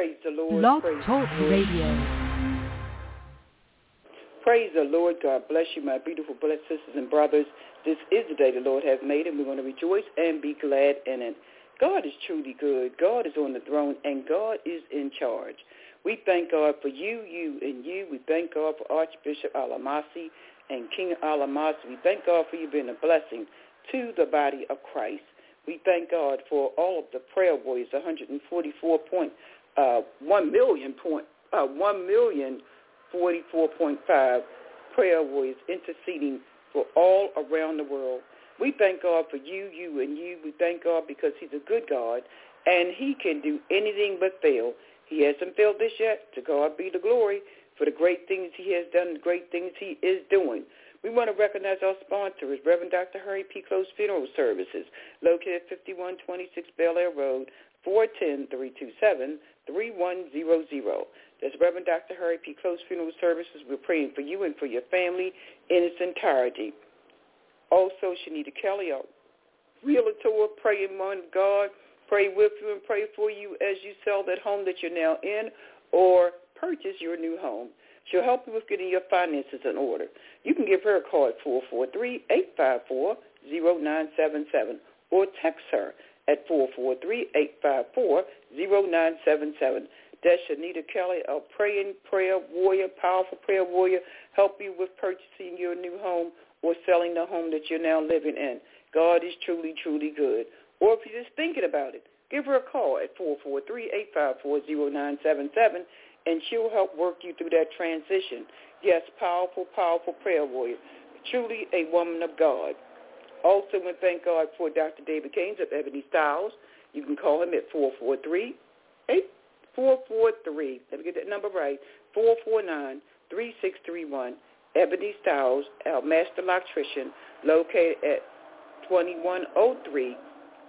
Praise the Lord. Blog Praise Talk the Lord. Radio. Praise the Lord. God bless you, my beautiful blessed sisters and brothers. This is the day the Lord has made, and we're going to rejoice and be glad in it. God is truly good. God is on the throne, and God is in charge. We thank God for you, you, and you. We thank God for Archbishop Alamasi and King Alamasi. We thank God for you being a blessing to the body of Christ. We thank God for all of the prayer warriors, 144 point, uh, 1 million point, uh, 1 million 44.5 prayer warriors interceding for all around the world. We thank God for you, you, and you. We thank God because he's a good God, and he can do anything but fail. He hasn't failed this yet. To God be the glory for the great things he has done, the great things he is doing. We want to recognize our sponsors, Reverend Dr. Harry P. Close Funeral Services, located at 5126 Bel Air Road, 410-327-3100. That's Reverend Dr. Harry P. Close Funeral Services. We're praying for you and for your family in its entirety. Also, Shanita Kelly, our realtor, praying on God, pray with you and pray for you as you sell that home that you're now in or purchase your new home. She'll help you with getting your finances in order. You can give her a call at 443-854-0977 or text her at 443-854-0977. That's Shanita Kelly, a praying prayer warrior, powerful prayer warrior, help you with purchasing your new home or selling the home that you're now living in. God is truly, truly good. Or if you're just thinking about it, give her a call at 443-854-0977 and she'll help work you through that transition. Yes, powerful, powerful prayer warrior. Truly a woman of God. Also, we thank God for Dr. David Gaines of Ebony Styles. You can call him at 443 443 let me get that number right, 449-3631. Ebony Styles, our master electrician, located at 2103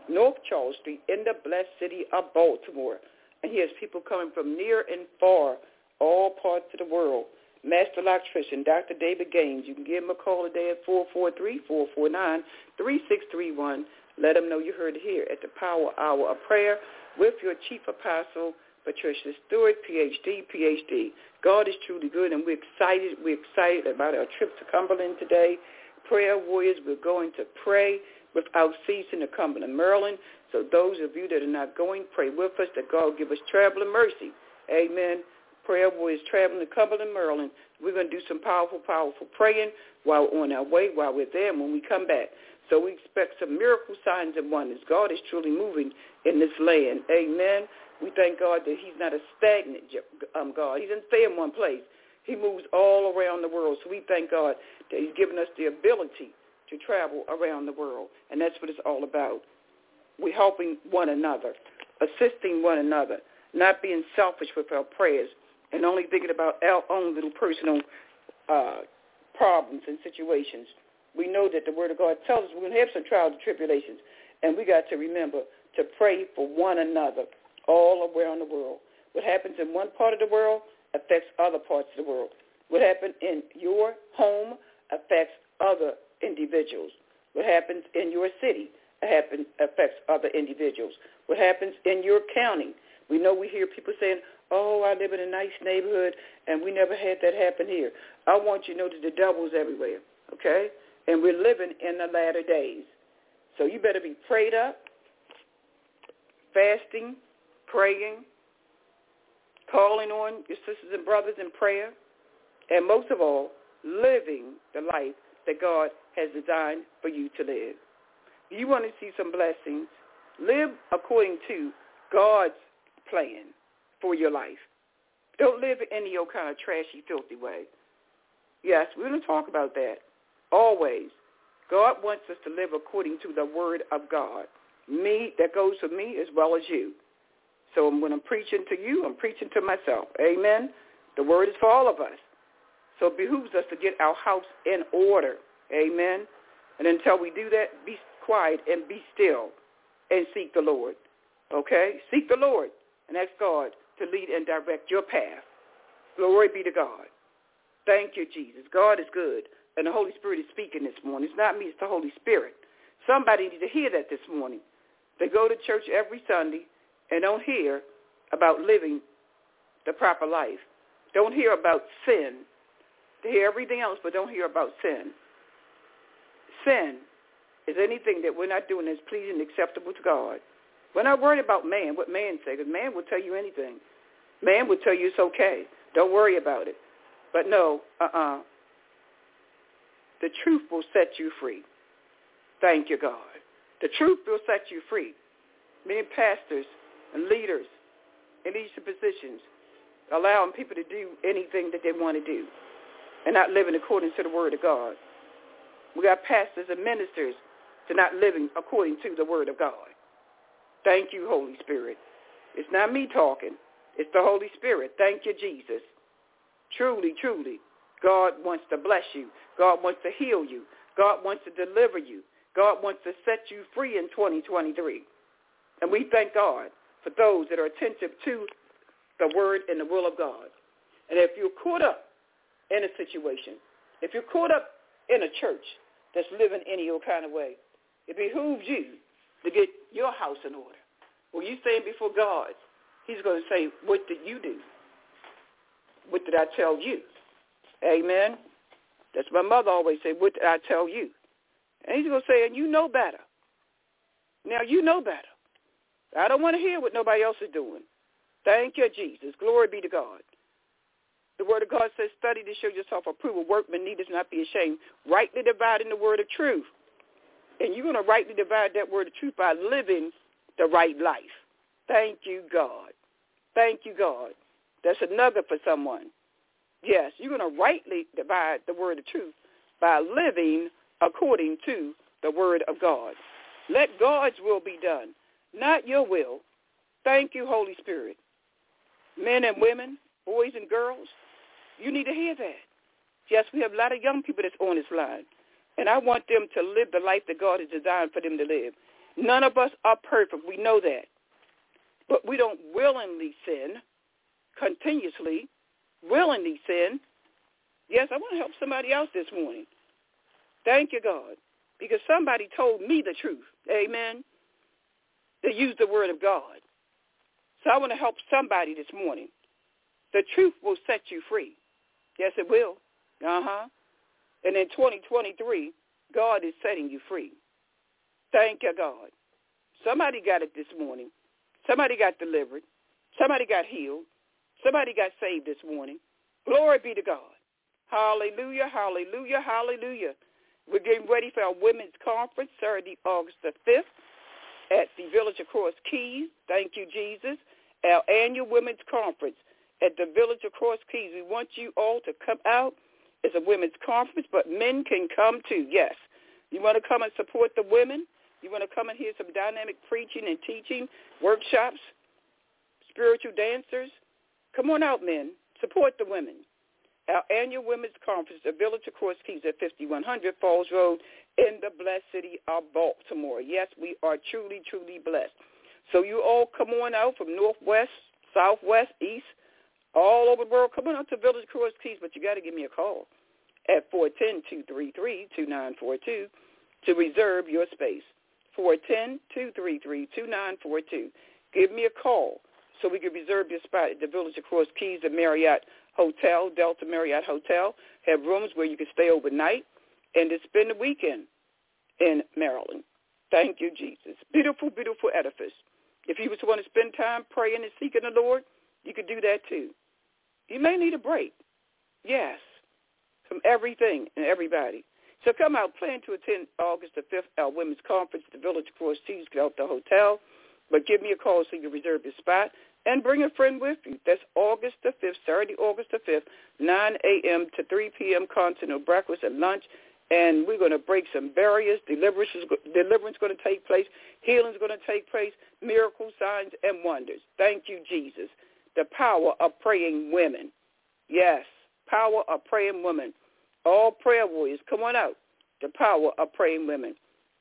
North Charles Street in the blessed city of Baltimore. And he has people coming from near and far, all parts of the world. Master electrician, Dr. David Gaines. You can give him a call today at 443-449-3631. Let him know you heard it here at the Power Hour of Prayer with your chief apostle, Patricia Stewart, PhD, PhD. God is truly good, and we're excited. We're excited about our trip to Cumberland today. Prayer warriors, we're going to pray without ceasing to Cumberland, Maryland. So those of you that are not going, pray with us that God give us traveling mercy. Amen. Prayer warriors traveling to Cumberland, Maryland. We're going to do some powerful, powerful praying while on our way, while we're there, and when we come back. So we expect some miracle signs and wonders. God is truly moving in this land. Amen. We thank God that he's not a stagnant um, God. He doesn't stay in one place. He moves all around the world. So we thank God that he's given us the ability to travel around the world. And that's what it's all about. We're helping one another, assisting one another, not being selfish with our prayers and only thinking about our own little personal uh, problems and situations. We know that the Word of God tells us we're going to have some trials and tribulations, and we got to remember to pray for one another all around the world. What happens in one part of the world affects other parts of the world. What happens in your home affects other individuals. What happens in your city happen, affects other individuals. What happens in your county. We know we hear people saying, oh, I live in a nice neighborhood, and we never had that happen here. I want you to know that the devil's everywhere, okay? And we're living in the latter days. So you better be prayed up, fasting, praying, calling on your sisters and brothers in prayer, and most of all, living the life that God has designed for you to live. You want to see some blessings, live according to God's plan for your life. Don't live any old kind of trashy, filthy way. Yes, we're going to talk about that. Always. God wants us to live according to the word of God. Me, that goes for me as well as you. So when I'm preaching to you, I'm preaching to myself. Amen? The word is for all of us. So it behooves us to get our house in order. Amen? And until we do that, be quiet and be still and seek the Lord. Okay? Seek the Lord and ask God to lead and direct your path. Glory be to God. Thank you, Jesus. God is good. And the Holy Spirit is speaking this morning. It's not me, it's the Holy Spirit. Somebody needs to hear that this morning. They go to church every Sunday and don't hear about living the proper life. Don't hear about sin. They hear everything else, but don't hear about sin. Sin is anything that we're not doing that's pleasing and acceptable to God. We're not worried about man, what man says, because man will tell you anything. Man will tell you it's okay. Don't worry about it. But no, uh-uh. The truth will set you free. Thank you, God. The truth will set you free. Many pastors and leaders in these positions allowing people to do anything that they want to do and not living according to the word of God. We got pastors and ministers to not living according to the word of God. Thank you, Holy Spirit. It's not me talking. It's the Holy Spirit. Thank you, Jesus. Truly, truly, God wants to bless you. God wants to heal you. God wants to deliver you. God wants to set you free in 2023. And we thank God for those that are attentive to the word and the will of God. And if you're caught up in a situation, if you're caught up in a church that's living any old kind of way, it behooves you to get your house in order. When you stand before God, he's going to say, what did you do? What did I tell you? Amen. That's my mother always say, what did I tell you? And he's going to say, and you know better. Now you know better. I don't want to hear what nobody else is doing. Thank you, Jesus. Glory be to God. The word of God says, study to show yourself approval. Workman needeth not be ashamed. Rightly dividing the word of truth. And you're going to rightly divide that word of truth by living the right life. Thank you, God. Thank you, God. That's a nugget for someone. Yes, you're going to rightly divide the word of truth by living according to the word of God. Let God's will be done, not your will. Thank you, Holy Spirit. Men and women, boys and girls, you need to hear that. Yes, we have a lot of young people that's on this line, and I want them to live the life that God has designed for them to live. None of us are perfect. We know that. But we don't willingly sin continuously, willingly sin. Yes, I want to help somebody else this morning. Thank you, God, because somebody told me the truth. Amen. They used the word of God. So I want to help somebody this morning. The truth will set you free. Yes, it will. Uh-huh. And in 2023, God is setting you free. Thank you, God. Somebody got it this morning. Somebody got delivered. Somebody got healed. Somebody got saved this morning. Glory be to God. Hallelujah, hallelujah, hallelujah. We're getting ready for our women's conference Saturday, August the 5th at the Village of Cross Keys. Thank you, Jesus. Our annual women's conference at the Village of Cross Keys. We want you all to come out. It's a women's conference, but men can come too, yes. You want to come and support the women? You want to come and hear some dynamic preaching and teaching, workshops, spiritual dancers? Come on out, men. Support the women. Our annual women's conference, the Village of Cross Keys at 5100 Falls Road in the blessed city of Baltimore. Yes, we are truly, truly blessed. So you all come on out from northwest, southwest, east, all over the world. Come on out to Village of Cross Keys, but you got to give me a call at 410-233-2942 to reserve your space. 410-233-2942. Give me a call so we can reserve your spot at the Village of Cross Keys, the Marriott Hotel, Delta Marriott Hotel. Have rooms where you can stay overnight and to spend the weekend in Maryland. Thank you, Jesus. Beautiful, beautiful edifice. If you just want to spend time praying and seeking the Lord, you could do that too. You may need a break. Yes, from everything and everybody. So come out, plan to attend August the 5th, our women's conference at the Village Cross Keys, Delta hotel. But give me a call so you reserve your spot and bring a friend with you. That's August the 5th, Saturday, August the 5th, 9 a.m. to 3 p.m. continental breakfast and lunch. And we're going to break some barriers. Deliverance is, deliverance going to take place. Healing is going to take place. Miracles, signs, and wonders. Thank you, Jesus. The power of praying women. Yes, power of praying women. All prayer warriors, come on out. The power of praying women.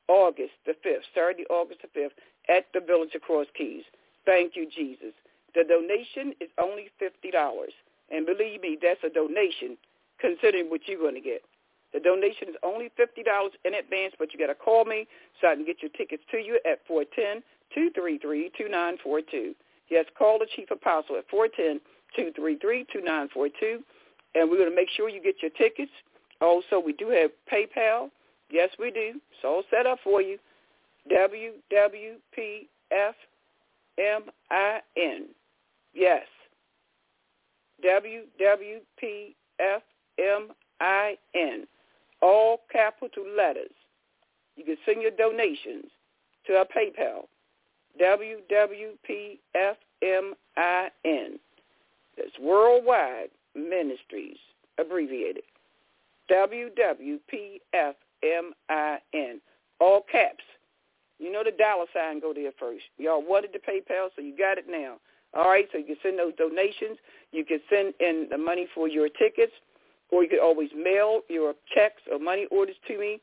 August the 5th, Saturday, August the 5th, at the Village of Cross Keys. Thank you, Jesus. The donation is only $50. And believe me, that's a donation considering what you're going to get. The donation is only $50 in advance, but you got to call me so I can get your tickets to you at 410-233-2942. Yes, call the Chief Apostle at 410-233-2942, And we're going to make sure you get your tickets. Also, we do have PayPal. Yes, we do. It's all set up for you. WWPFMIN. Yes. WWPFMIN. All capital letters. You can send your donations to our PayPal. WWPFMIN. That's Worldwide Ministries, abbreviated. WWPFMIN. All caps. You know the dollar sign go there first. Y'all wanted the PayPal, so you got it now. All right, so you can send those donations. You can send in the money for your tickets, or you can always mail your checks or money orders to me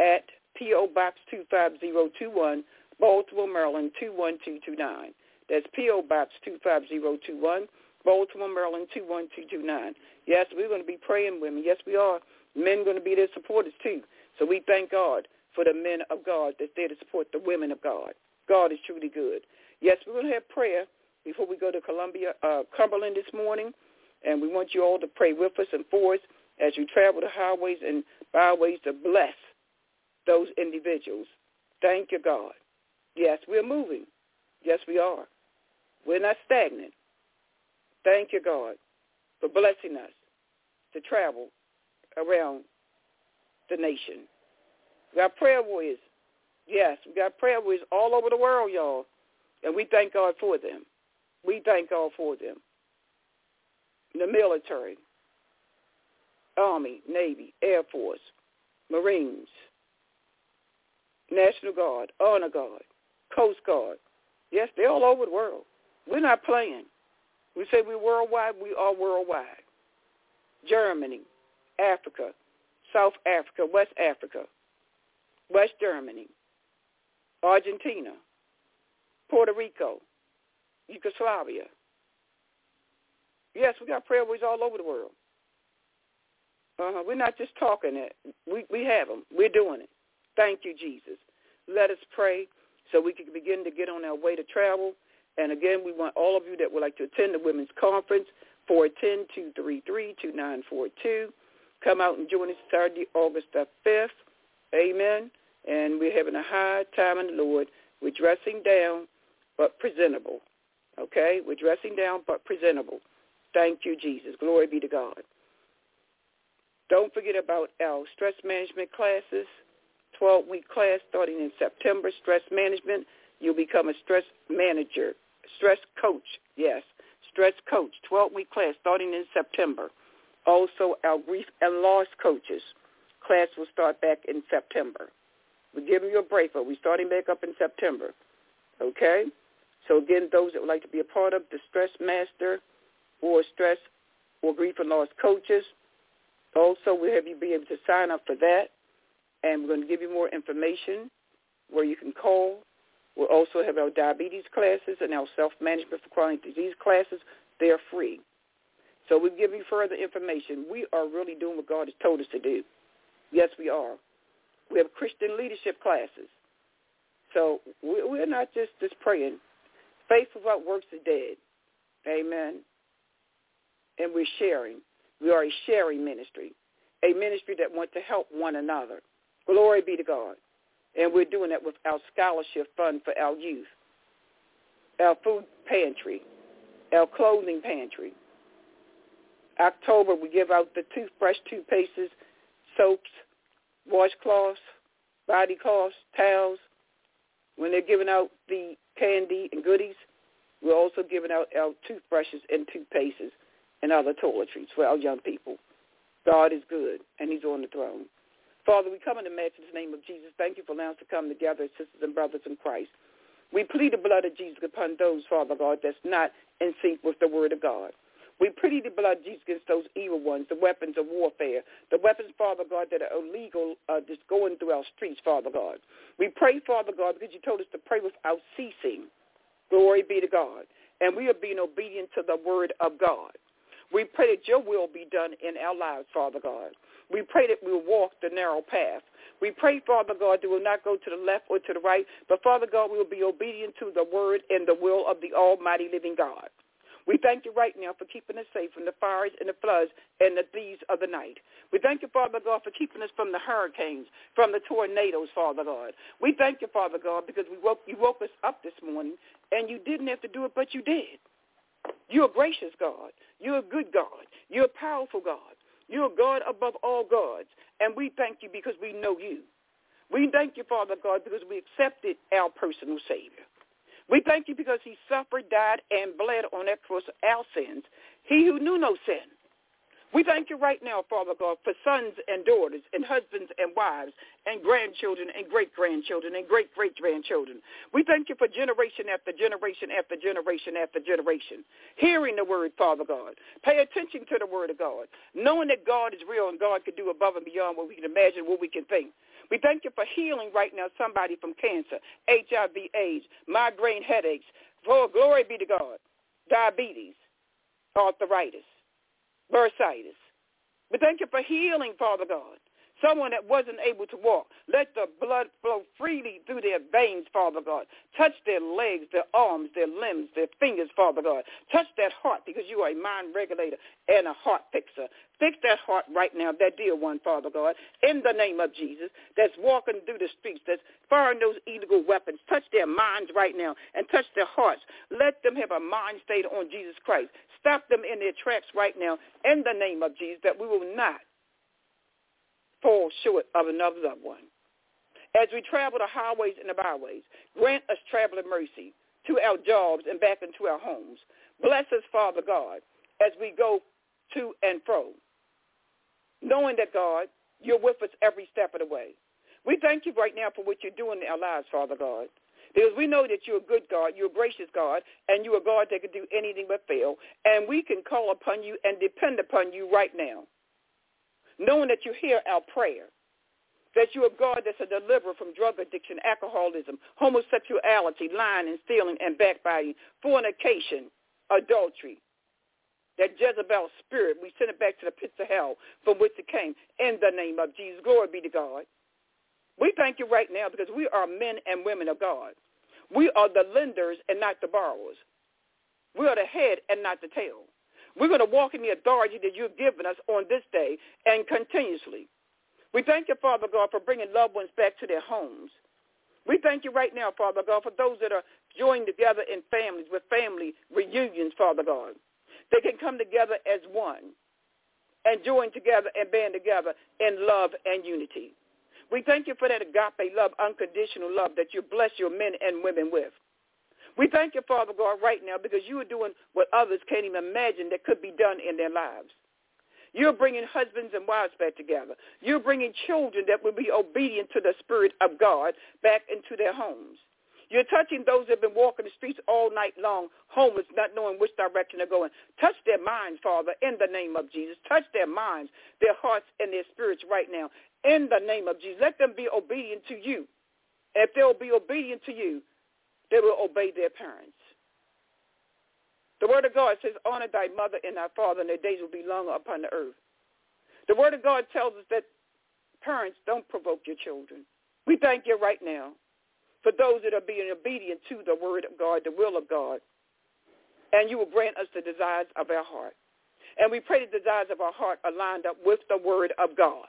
at P.O. Box 25021, Baltimore, Maryland 21229. That's P.O. Box 25021, Baltimore, Maryland 21229. Yes, we're going to be praying with women. Yes, we are. Men going to be their supporters too. So we thank God for the men of God that's there to support the women of God. God is truly good. Yes, we're going to have prayer before we go to Columbia, uh, Cumberland this morning, and we want you all to pray with us and for us as you travel the highways and byways to bless those individuals. Thank you, God. Yes, we're moving. Yes, we are. We're not stagnant. Thank you, God, for blessing us to travel around the nation. We got prayer warriors. Yes, we got prayer warriors all over the world, y'all. And we thank God for them. We thank God for them. The military, Army, Navy, Air Force, Marines, National Guard, Honor Guard, Coast Guard. Yes, they're all over the world. We're not playing. We say we're worldwide. We are worldwide. Germany, Africa, South Africa, West Africa, West Germany, Argentina, Puerto Rico, Yugoslavia. Yes, we got prayer warriors all over the world. Uh-huh. We're not just talking it. We we have them. We're doing it. Thank you, Jesus. Let us pray so we can begin to get on our way to travel. And again, we want all of you that would like to attend the women's conference, 410-233-2942. Come out and join us Saturday, August the 5th. Amen. And we're having a high time in the Lord. We're dressing down, but presentable. Okay? We're dressing down, but presentable. Thank you, Jesus. Glory be to God. Don't forget about our stress management classes, 12-week class starting in September, stress management. You'll become a stress manager, stress coach, yes, stress coach, 12-week class starting in September. Also, our grief and loss coaches class will start back in September. We're giving you a break, but we're starting back up in September. Okay? So again, those that would like to be a part of the Stress Master or Stress or Grief and Loss coaches, also we'll have you be able to sign up for that. And we're going to give you more information where you can call. We'll also have our diabetes classes and our self-management for chronic disease classes. They're free. So we'll give you further information. We are really doing what God has told us to do. Yes, we are. We have Christian leadership classes. So we're not just, just praying. Faith without works is dead. Amen. And we're sharing. We are a sharing ministry, a ministry that wants to help one another. Glory be to God. And we're doing that with our scholarship fund for our youth, our food pantry, our clothing pantry. October, we give out the toothbrush, toothpastes, soaps, washcloths, body cloths, towels. When they're giving out the candy and goodies, we're also giving out our toothbrushes and toothpastes and other toiletries for our young people. God is good, and he's on the throne. Father, we come in the matchless name of Jesus. Thank you for allowing us to come together sisters and brothers in Christ. We plead the blood of Jesus upon those, Father God, that's not in sync with the word of God. We plead the blood Jesus against those evil ones, the weapons of warfare, the weapons, Father God, that are illegal, uh, just going through our streets, Father God. We pray, Father God, because you told us to pray without ceasing. Glory be to God. And we are being obedient to the word of God. We pray that your will be done in our lives, Father God. We pray that we'll walk the narrow path. We pray, Father God, that we'll not go to the left or to the right, but Father God, we will be obedient to the word and the will of the almighty living God. We thank you right now for keeping us safe from the fires and the floods and the thieves of the night. We thank you, Father God, for keeping us from the hurricanes, from the tornadoes, Father God. We thank you, Father God, because we woke, you woke us up this morning, and you didn't have to do it, but you did. You're a gracious God. You're a good God. You're a powerful God. You're a God above all gods. And we thank you because we know you. We thank you, Father God, because we accepted our personal Savior. We thank you because he suffered, died, and bled on that cross our sins. He who knew no sin. We thank you right now, Father God, for sons and daughters and husbands and wives and grandchildren and great-grandchildren and great-great-grandchildren. We thank you for generation after generation after generation after generation. Hearing the word, Father God. Pay attention to the word of God. Knowing that God is real and God can do above and beyond what we can imagine, what we can think. We thank you for healing right now somebody from cancer, HIV, AIDS, migraine headaches. For glory be to God. Diabetes, arthritis bursitis. We thank you for healing, Father God. Someone that wasn't able to walk. Let the blood flow freely through their veins, Father God. Touch their legs, their arms, their limbs, their fingers, Father God. Touch that heart because you are a mind regulator and a heart fixer. Fix that heart right now, that dear one, Father God, in the name of Jesus, that's walking through the streets, that's firing those illegal weapons. Touch their minds right now and touch their hearts. Let them have a mind state on Jesus Christ. Stop them in their tracks right now in the name of Jesus that we will not fall short of another one. As we travel the highways and the byways, grant us traveling mercy to our jobs and back into our homes. Bless us, Father God, as we go to and fro, knowing that, God, you're with us every step of the way. We thank you right now for what you're doing in our lives, Father God. Because we know that you're a good God, you're a gracious God, and you're a God that can do anything but fail. And we can call upon you and depend upon you right now knowing that you hear our prayer, that you are God that's a deliverer from drug addiction, alcoholism, homosexuality, lying and stealing and backbiting, fornication, adultery. That Jezebel spirit, we send it back to the pits of hell from which it came. In the name of Jesus, glory be to God. We thank you right now because we are men and women of God. We are the lenders and not the borrowers. We are the head and not the tail. We're going to walk in the authority that you've given us on this day and continuously. We thank you, Father God, for bringing loved ones back to their homes. We thank you right now, Father God, for those that are joined together in families with family reunions, Father God. They can come together as one and join together and band together in love and unity. We thank you for that agape love, unconditional love that you bless your men and women with. We thank you, Father God, right now because you are doing what others can't even imagine that could be done in their lives. You're bringing husbands and wives back together. You're bringing children that will be obedient to the Spirit of God back into their homes. You're touching those that have been walking the streets all night long, homeless, not knowing which direction they're going. Touch their minds, Father, in the name of Jesus. Touch their minds, their hearts, and their spirits right now, in the name of Jesus. Let them be obedient to you. If they'll be obedient to you, they will obey their parents. The word of God says, honor thy mother and thy father, and their days will be longer upon the earth. The word of God tells us that parents don't provoke your children. We thank you right now for those that are being obedient to the word of God, the will of God. And you will grant us the desires of our heart. And we pray the desires of our heart are lined up with the word of God.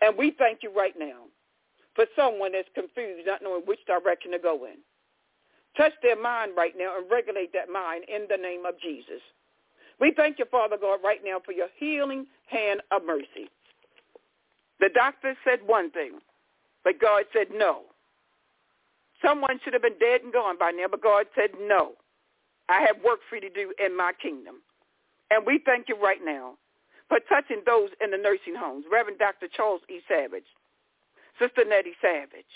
And we thank you right now for someone that's confused, not knowing which direction to go in. Touch their mind right now and regulate that mind in the name of Jesus. We thank you, Father God, right now for your healing hand of mercy. The doctor said one thing, but God said no. Someone should have been dead and gone by now, but God said no. I have work for you to do in my kingdom. And we thank you right now for touching those in the nursing homes. Reverend Dr. Charles E. Savage, Sister Nettie Savage,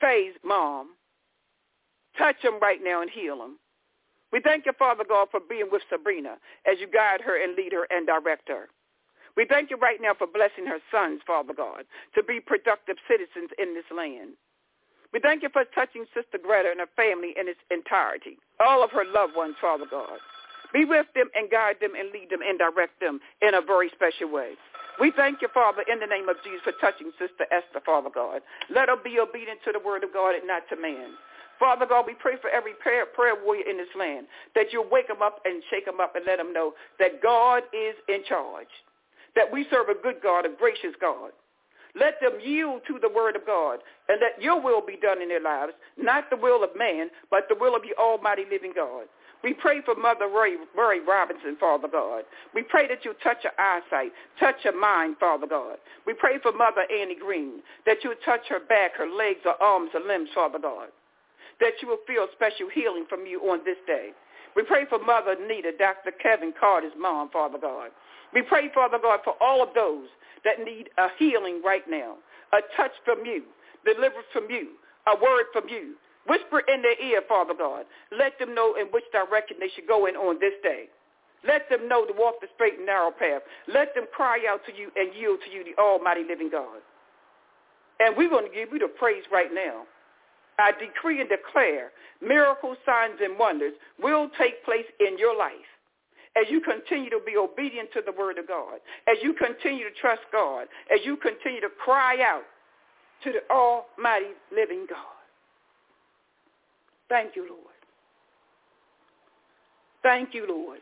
Faye's mom, Touch them right now and heal them. We thank you, Father God, for being with Sabrina as you guide her and lead her and direct her. We thank you right now for blessing her sons, Father God, to be productive citizens in this land. We thank you for touching Sister Greta and her family in its entirety, all of her loved ones, Father God. Be with them and guide them and lead them and direct them in a very special way. We thank you, Father, in the name of Jesus for touching Sister Esther, Father God. Let her be obedient to the word of God and not to man. Father God, we pray for every prayer, prayer warrior in this land, that you'll wake them up and shake them up and let them know that God is in charge, that we serve a good God, a gracious God. Let them yield to the word of God and let your will be done in their lives, not the will of man, but the will of the almighty living God. We pray for Mother Ray, Murray Robinson, Father God. We pray that you touch her eyesight, touch her mind, Father God. We pray for Mother Annie Green, that you touch her back, her legs, her arms, her limbs, Father God. That you will feel special healing from you on this day. We pray for Mother Nita, Dr. Kevin Carter's mom, Father God. We pray, Father God, for all of those that need a healing right now, a touch from you, deliverance from you, a word from you, Whisper in their ear, Father God. Let them know in which direction they should go in on this day. Let them know to walk the straight and narrow path. Let them cry out to you and yield to you, the almighty living God. And we're going to give you the praise right now. I decree and declare miracles, signs, and wonders will take place in your life as you continue to be obedient to the word of God, as you continue to trust God, as you continue to cry out to the almighty living God. Thank you, Lord. Thank you, Lord.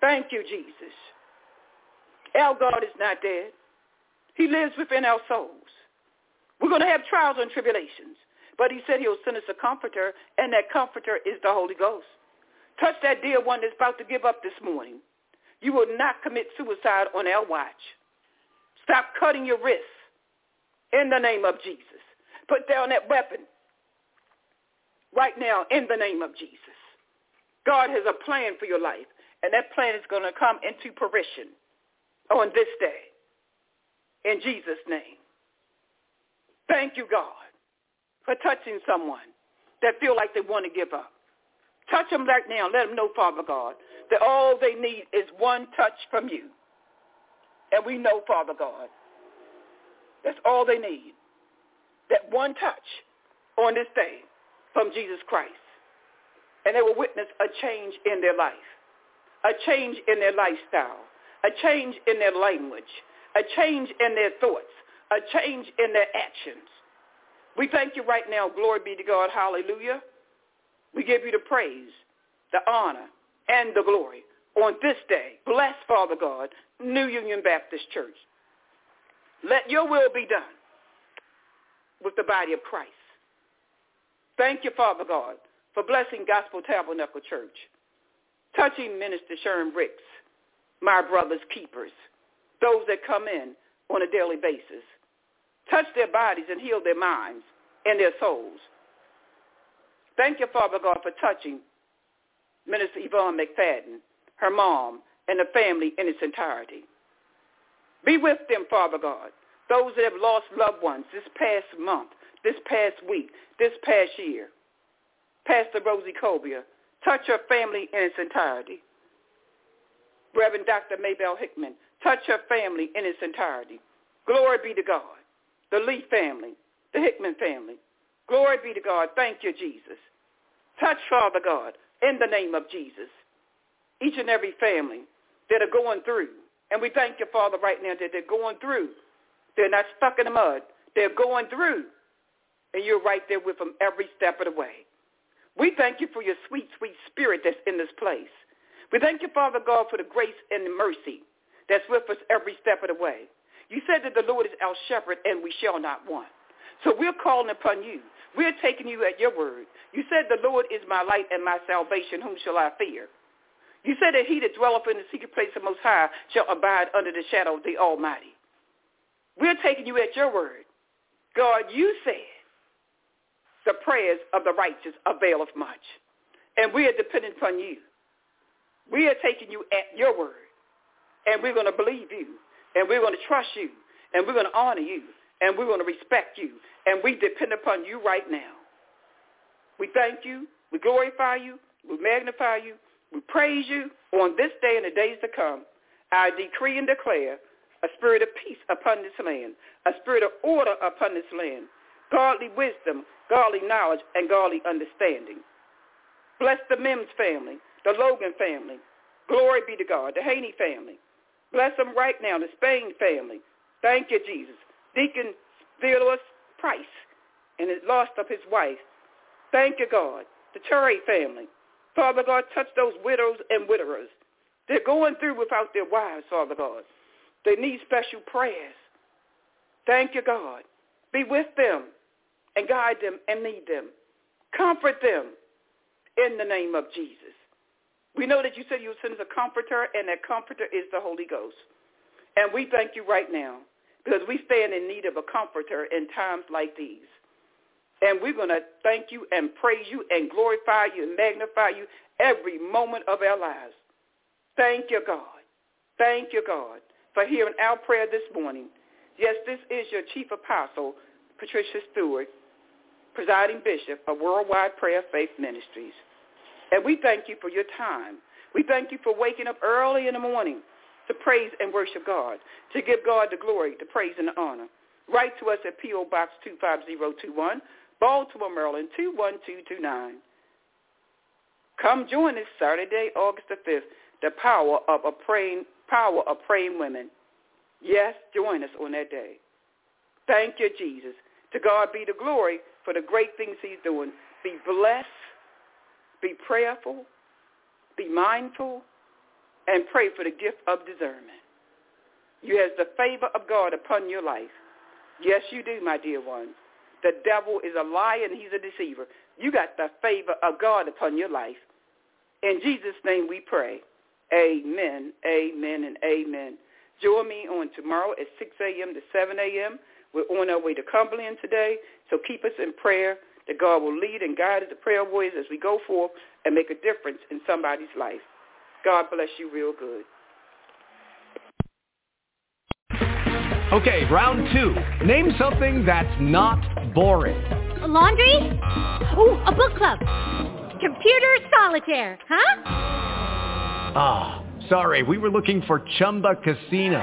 Thank you, Jesus. Our God is not dead. He lives within our souls. We're going to have trials and tribulations, but he said he'll send us a comforter, and that comforter is the Holy Ghost. Touch that dear one that's about to give up this morning. You will not commit suicide on our watch. Stop cutting your wrists in the name of Jesus. Put down that weapon right now in the name of Jesus. God has a plan for your life, and that plan is going to come into fruition on this day. In Jesus' name. Thank you, God, for touching someone that feel like they want to give up. Touch them right now. Let them know, Father God, that all they need is one touch from you. And we know, Father God, that's all they need. That one touch on this day from Jesus Christ. And they will witness a change in their life, a change in their lifestyle, a change in their language, a change in their thoughts, a change in their actions. We thank you right now. Glory be to God. Hallelujah. We give you the praise, the honor, and the glory on this day. Bless, Father God, New Union Baptist Church. Let your will be done with the body of Christ. Thank you, Father God, for blessing Gospel Tabernacle Church, touching Minister Sharon Ricks, my brother's keepers, those that come in on a daily basis. Touch their bodies and heal their minds and their souls. Thank you, Father God, for touching Minister Yvonne McFadden, her mom, and the family in its entirety. Be with them, Father God, those that have lost loved ones this past month, this past week, this past year. Pastor Rosie Cobia, touch her family in its entirety. Reverend Dr. Maybell Hickman, touch her family in its entirety. Glory be to God. The Lee family, the Hickman family. Glory be to God. Thank you, Jesus. Touch, Father God, in the name of Jesus. Each and every family that are going through. And we thank you, Father, right now that they're going through. They're not stuck in the mud. They're going through and you're right there with them every step of the way. We thank you for your sweet, sweet spirit that's in this place. We thank you, Father God, for the grace and the mercy that's with us every step of the way. You said that the Lord is our shepherd and we shall not want. So we're calling upon you. We're taking you at your word. You said the Lord is my light and my salvation. Whom shall I fear? You said that he that dwelleth in the secret place of the Most High shall abide under the shadow of the Almighty. We're taking you at your word. God, you said the prayers of the righteous availeth much. And we are dependent upon you. We are taking you at your word. And we're going to believe you. And we're going to trust you. And we're going to honor you. And we're going to respect you. And we depend upon you right now. We thank you. We glorify you. We magnify you. We praise you on this day and the days to come. I decree and declare a spirit of peace upon this land, a spirit of order upon this land, godly wisdom, godly knowledge, and godly understanding. Bless the Mims family, the Logan family. Glory be to God. The Haney family. Bless them right now, the Spain family. Thank you, Jesus. Deacon Theodorus Price and the loss of his wife. Thank you, God. The Terry family. Father God, touch those widows and widowers. They're going through without their wives, Father God. They need special prayers. Thank you, God. Be with them and guide them and lead them. Comfort them in the name of Jesus. We know that you said you would send us a comforter, and that comforter is the Holy Ghost. And we thank you right now because we stand in need of a comforter in times like these. And we're going to thank you and praise you and glorify you and magnify you every moment of our lives. Thank you, God. Thank you, God, for hearing our prayer this morning. Yes, this is your chief apostle, Patricia Stewart, presiding bishop of Worldwide Prayer Faith Ministries. And we thank you for your time. We thank you for waking up early in the morning to praise and worship God, to give God the glory, the praise, and the honor. Write to us at P.O. Box 25021, Baltimore, Maryland 21229. Come join us Saturday, August the 5th, the power of a praying power of praying women. Yes, join us on that day. Thank you, Jesus. To God be the glory for the great things he's doing. Be blessed, be prayerful, be mindful, and pray for the gift of discernment. You have the favor of God upon your life. Yes, you do, my dear ones. The devil is a liar and he's a deceiver. You got the favor of God upon your life. In Jesus' name we pray. Amen, amen, and amen. Join me on tomorrow at 6 a.m. to 7 a.m. We're on our way to Cumberland today, so keep us in prayer that God will lead and guide us, the prayer warriors, as we go forth and make a difference in somebody's life. God bless you real good. Okay, round two. Name something that's not boring. A laundry? Ooh, a book club. Computer solitaire, huh? Ah, oh, sorry, we were looking for Chumba Casino.